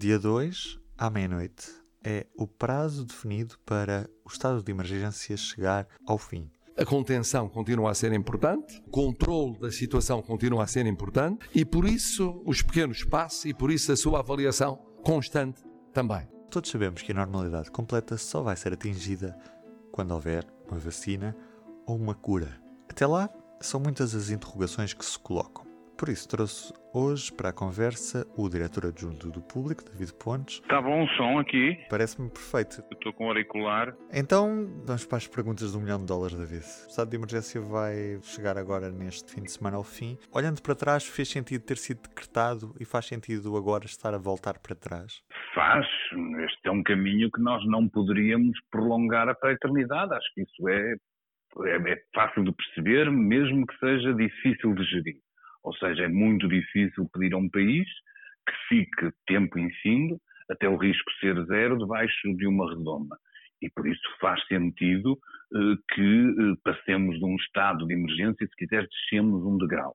Dia 2, à meia-noite, é o prazo definido para o estado de emergência chegar ao fim. A contenção continua a ser importante, o controle da situação continua a ser importante e por isso os pequenos passos e por isso a sua avaliação constante também. Todos sabemos que a normalidade completa só vai ser atingida quando houver uma vacina ou uma cura. Até lá, são muitas as interrogações que se colocam. Por isso, trouxe hoje para a conversa o diretor adjunto do público, David Pontes. Está bom o som aqui? Parece-me perfeito. Estou com auricular. Então, vamos para as perguntas do um milhão de dólares, David. O estado de emergência vai chegar agora neste fim de semana ao fim. Olhando para trás, fez sentido ter sido decretado e faz sentido agora estar a voltar para trás? Faz. Este é um caminho que nós não poderíamos prolongar para a eternidade. Acho que isso é, é, é fácil de perceber, mesmo que seja difícil de gerir. Ou seja, é muito difícil pedir a um país que fique tempo incindo até o risco ser zero debaixo de uma redoma. E por isso faz sentido eh, que eh, passemos de um estado de emergência, se quiser, descemos um degrau.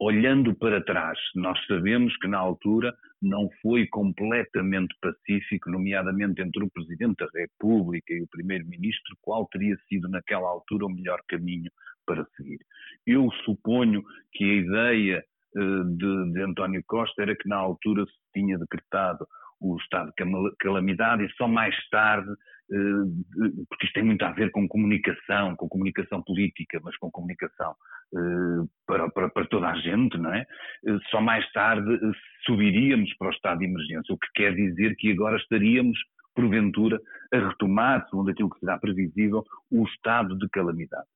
Olhando para trás, nós sabemos que na altura não foi completamente pacífico, nomeadamente entre o Presidente da República e o Primeiro-Ministro, qual teria sido naquela altura o melhor caminho para seguir. Eu suponho que a ideia eh, de, de António Costa era que na altura se tinha decretado o estado de calamidade e só mais tarde, porque isto tem muito a ver com comunicação, com comunicação política, mas com comunicação eh, para, para, para toda a gente, não é? Só mais tarde subiríamos para o estado de emergência, o que quer dizer que agora estaríamos, porventura, a retomar, segundo aquilo que será previsível, o estado de calamidade.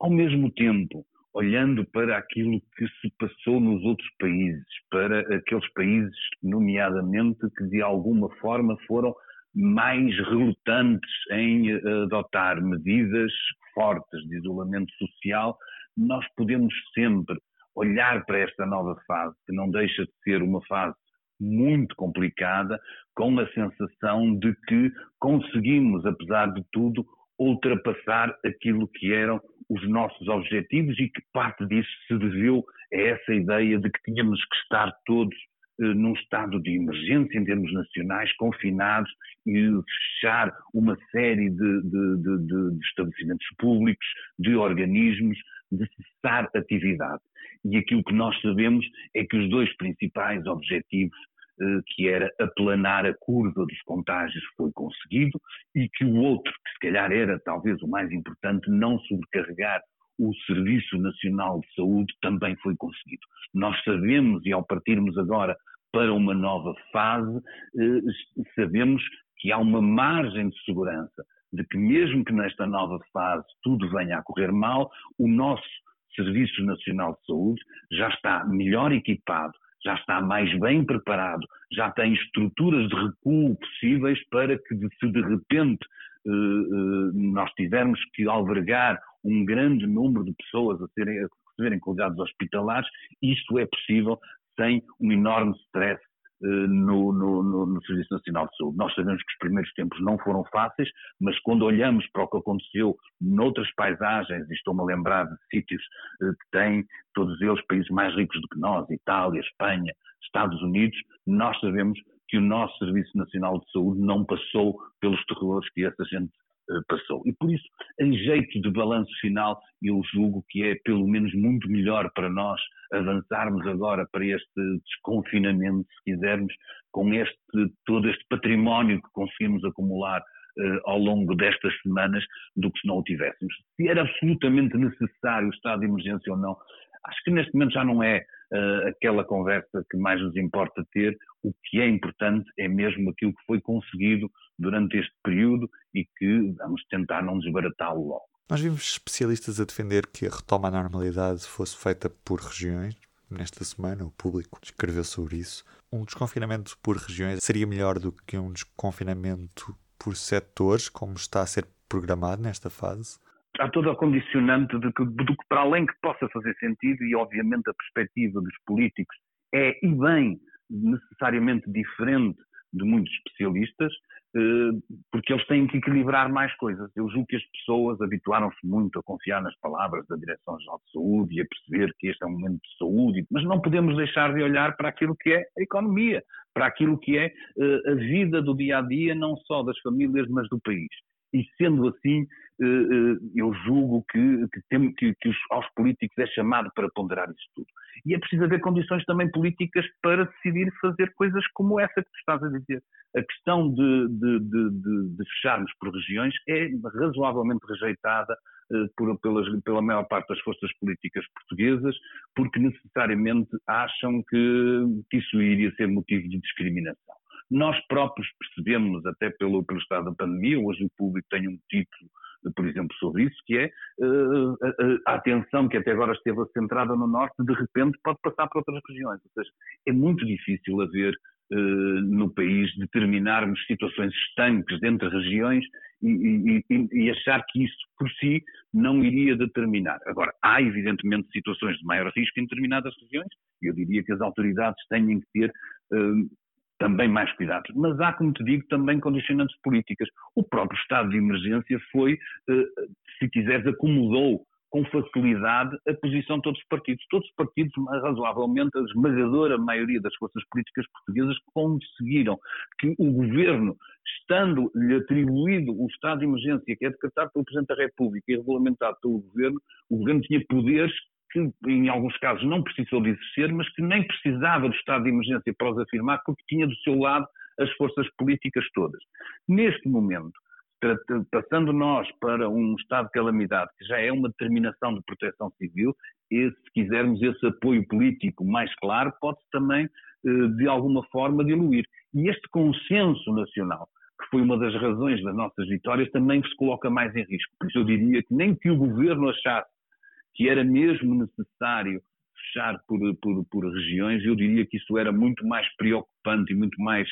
Ao mesmo tempo, olhando para aquilo que se passou nos outros países, para aqueles países, nomeadamente, que de alguma forma foram mais relutantes em eh, adotar medidas fortes de isolamento social, nós podemos sempre olhar para esta nova fase, que não deixa de ser uma fase muito complicada, com a sensação de que conseguimos, apesar de tudo, ultrapassar aquilo que eram os nossos objetivos e que parte disso se deveu a essa ideia de que tínhamos que estar todos num estado de emergência em termos nacionais, confinados e fechar uma série de, de, de, de estabelecimentos públicos, de organismos, de cessar atividade. E aquilo que nós sabemos é que os dois principais objetivos eh, que era aplanar a curva dos contágios, foi conseguido, e que o outro, que se calhar era talvez o mais importante, não sobrecarregar o Serviço Nacional de Saúde, também foi conseguido. Nós sabemos, e ao partirmos agora para uma nova fase, eh, sabemos que há uma margem de segurança de que, mesmo que nesta nova fase tudo venha a correr mal, o nosso Serviço Nacional de Saúde já está melhor equipado, já está mais bem preparado, já tem estruturas de recuo possíveis para que, se de repente eh, eh, nós tivermos que albergar um grande número de pessoas a, serem, a receberem cuidados hospitalares, isto é possível sem um enorme stress eh, no, no, no, no, Serviço Nacional de Saúde. Nós sabemos que os primeiros tempos não foram fáceis, mas quando olhamos para o que aconteceu noutras paisagens, e estou-me a lembrar de sítios eh, que têm, todos eles, países mais ricos do que nós, Itália, Espanha, Estados Unidos, nós sabemos que o nosso Serviço Nacional de Saúde não passou pelos terrores que essa gente passou. E por isso, em jeito de balanço final, eu julgo que é pelo menos muito melhor para nós avançarmos agora para este desconfinamento, se quisermos, com este todo este património que conseguimos acumular uh, ao longo destas semanas, do que se não o tivéssemos. Se era absolutamente necessário o estado de emergência ou não, acho que neste momento já não é uh, aquela conversa que mais nos importa ter. O que é importante é mesmo aquilo que foi conseguido durante este período e que vamos tentar não desbaratá-lo logo. Nós vimos especialistas a defender que a retoma à normalidade fosse feita por regiões. Nesta semana, o público escreveu sobre isso. Um desconfinamento por regiões seria melhor do que um desconfinamento por setores, como está a ser programado nesta fase? há toda a condicionante de que, do que para além que possa fazer sentido e obviamente a perspectiva dos políticos é e bem necessariamente diferente de muitos especialistas, eh, porque eles têm que equilibrar mais coisas. Eu julgo que as pessoas habituaram-se muito a confiar nas palavras da Direção-Geral de Saúde e a perceber que este é um momento de saúde, mas não podemos deixar de olhar para aquilo que é a economia, para aquilo que é uh, a vida do dia a dia, não só das famílias, mas do país. E sendo assim, uh, uh, eu julgo que, que, tem, que, que os, aos políticos é chamado para ponderar isso tudo. E é preciso haver condições também políticas para decidir fazer coisas como essa que tu estás a dizer. A questão de, de, de, de fecharmos por regiões é razoavelmente rejeitada eh, por, pelas, pela maior parte das forças políticas portuguesas, porque necessariamente acham que, que isso iria ser motivo de discriminação. Nós próprios percebemos, até pelo, pelo estado da pandemia, hoje o público tem um título, por exemplo, sobre isso, que é uh, a, a, atenção que até agora esteve centrada no Norte, de repente pode passar para outras regiões. Ou seja, é muito difícil haver uh, no país determinarmos situações estanques entre regiões e, e, e, achar que isso por si não iria determinar. Agora, há evidentemente situações de maior risco em determinadas regiões, e eu diria que as autoridades têm que ter uh, também mais cuidados. Mas há, como te digo, também condicionantes políticas. O próprio estado de emergência foi, uh, se quiseres, acomodou com facilidade a posição de todos os partidos. Todos os partidos, razoavelmente, a esmagadora maioria das forças políticas portuguesas conseguiram que o governo, estando-lhe atribuído o estado de emergência, que é decretado pelo Presidente da República e regulamentado pelo governo, o governo tinha poderes que em alguns casos não precisou de exercer, mas que nem precisava do estado de emergência para os afirmar, porque tinha do seu lado as forças políticas todas. Neste momento, passando nós para um estado de calamidade, que já é uma determinação de proteção civil, e se quisermos esse apoio político mais claro, pode-se também, eh, de alguma forma, diluir. E este consenso nacional, que foi uma das razões das nossas vitórias, também se coloca mais em risco. Por isso eu diria que nem que o governo achasse que era mesmo necessário fechar por, por, por regiões, eu diria que isso era muito mais preocupante e muito mais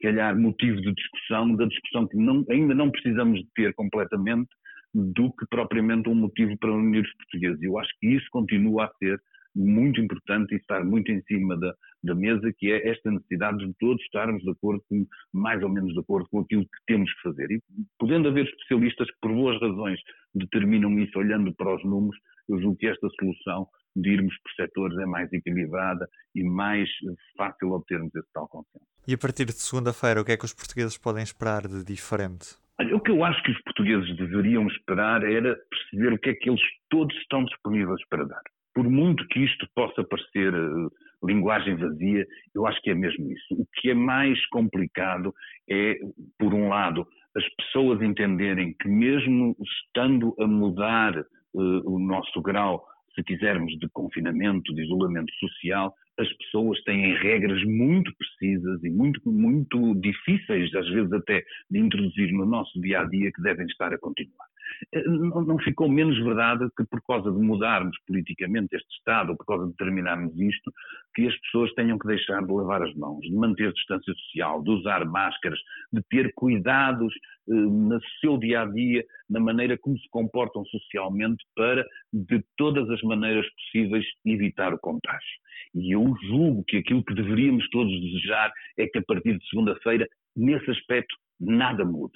calhar, motivo de discussão, da discussão que não, ainda não precisamos de ter completamente, do que propriamente um motivo para unir os portugueses. Eu acho que isso continua a ser muito importante e estar muito em cima da, da mesa, que é esta necessidade de todos estarmos de acordo, com, mais ou menos de acordo com aquilo que temos que fazer. E podendo haver especialistas que, por boas razões, determinam isso olhando para os números, julgo que esta solução de irmos por setores é mais equilibrada e mais fácil obtermos esse tal consenso. E a partir de segunda-feira, o que é que os portugueses podem esperar de diferente? Olha, o que eu acho que os portugueses deveriam esperar era perceber o que é que eles todos estão disponíveis para dar. Por muito que isto possa parecer uh, linguagem vazia, eu acho que é mesmo isso. O que é mais complicado é, por um lado, as pessoas entenderem que mesmo estando a mudar uh, o nosso grau se quisermos, de confinamento, de isolamento social, as pessoas têm regras muito precisas e muito, muito difíceis, às vezes até, de introduzir no nosso dia a dia, que devem estar a continuar. Eh, não ficou menos verdade que por causa de mudarmos politicamente este Estado, ou por causa de terminarmos isto, que as pessoas tenham que deixar de lavar as mãos, de manter distância social, de usar máscaras, de ter cuidados eh, no seu dia a dia, na maneira como se comportam socialmente, para, de todas as maneiras possíveis, evitar o contágio. E eu julgo que aquilo que deveríamos todos desejar é que a partir de segunda-feira, nesse aspecto, nada mude.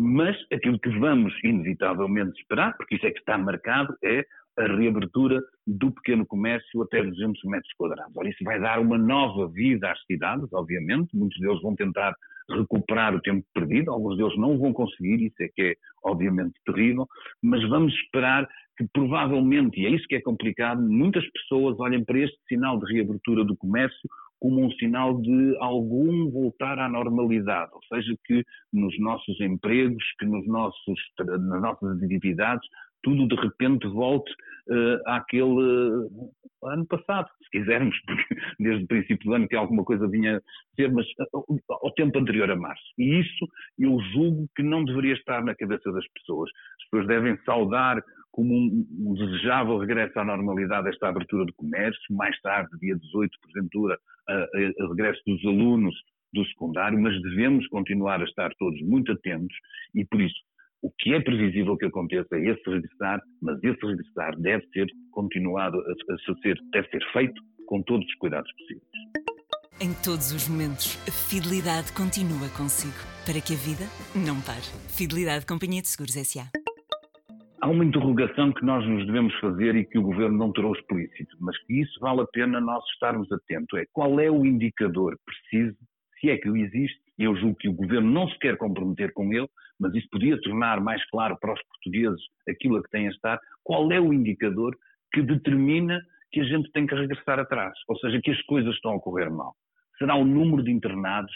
Mas aquilo que vamos inevitavelmente esperar, porque isso é que está marcado, é a reabertura do pequeno comércio até 200 metros quadrados. Ora, isso vai dar uma nova vida às cidades, obviamente. Muitos deles vão tentar recuperar o tempo perdido, alguns deles não vão conseguir, isso é que é obviamente terrível, mas vamos esperar que provavelmente, e é isso que é complicado, muitas pessoas olhem para este sinal de reabertura do comércio como um sinal de algum voltar à normalidade, ou seja, que nos nossos empregos, que nos nossos, nas nossas atividades, tudo de repente volte uh, àquele uh, ano passado, se quisermos, porque desde o princípio do ano que alguma coisa vinha a ser, mas uh, ao tempo anterior a março. E isso eu julgo que não deveria estar na cabeça das pessoas. As pessoas devem saudar como um, um desejável regresso à normalidade esta abertura do comércio, mais tarde, dia 18, porventura, o regresso dos alunos do secundário, mas devemos continuar a estar todos muito atentos e, por isso, o que é previsível que aconteça é esse regressar, mas esse regressar deve ser continuado a, a ser, deve ser feito com todos os cuidados possíveis. Em todos os momentos, a fidelidade continua consigo, para que a vida não pare. Fidelidade Companhia de Seguros S.A. Há uma interrogação que nós nos devemos fazer e que o Governo não terá explícito, mas que isso vale a pena nós estarmos atentos. É qual é o indicador preciso se é que existe, eu julgo que o governo não se quer comprometer com ele, mas isso podia tornar mais claro para os portugueses aquilo a que tem a estar, qual é o indicador que determina que a gente tem que regressar atrás, ou seja, que as coisas estão a correr mal. Será o número de internados?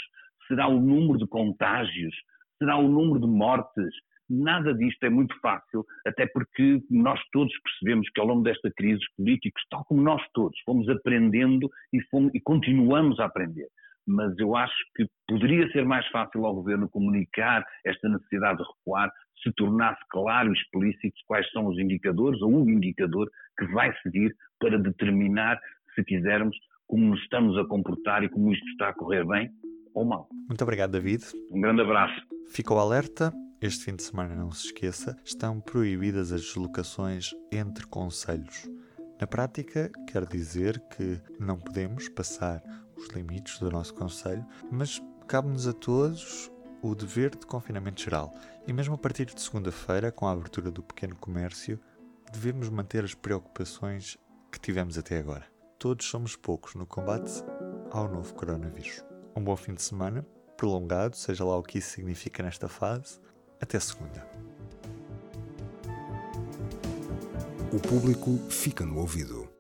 Será o número de contágios? Será o número de mortes? Nada disto é muito fácil, até porque nós todos percebemos que ao longo desta crise, os políticos, tal como nós todos, fomos aprendendo e, fomos, e continuamos a aprender mas eu acho que poderia ser mais fácil ao governo comunicar esta necessidade de recuar se tornasse claro e explícito quais são os indicadores ou o indicador que vai seguir para determinar, se quisermos, como nos estamos a comportar e como isto está a correr bem ou mal. Muito obrigado, David. Um grande abraço. Ficou alerta. Este fim de semana, não se esqueça, estão proibidas as deslocações entre conselhos. Na prática, quer dizer que não podemos passar os limites do nosso Conselho, mas cabe-nos a todos o dever de confinamento geral. E mesmo a partir de segunda-feira, com a abertura do pequeno comércio, devemos manter as preocupações que tivemos até agora. Todos somos poucos no combate ao novo coronavírus. Um bom fim de semana, prolongado, seja lá o que isso significa nesta fase. Até segunda. O público fica no ouvido.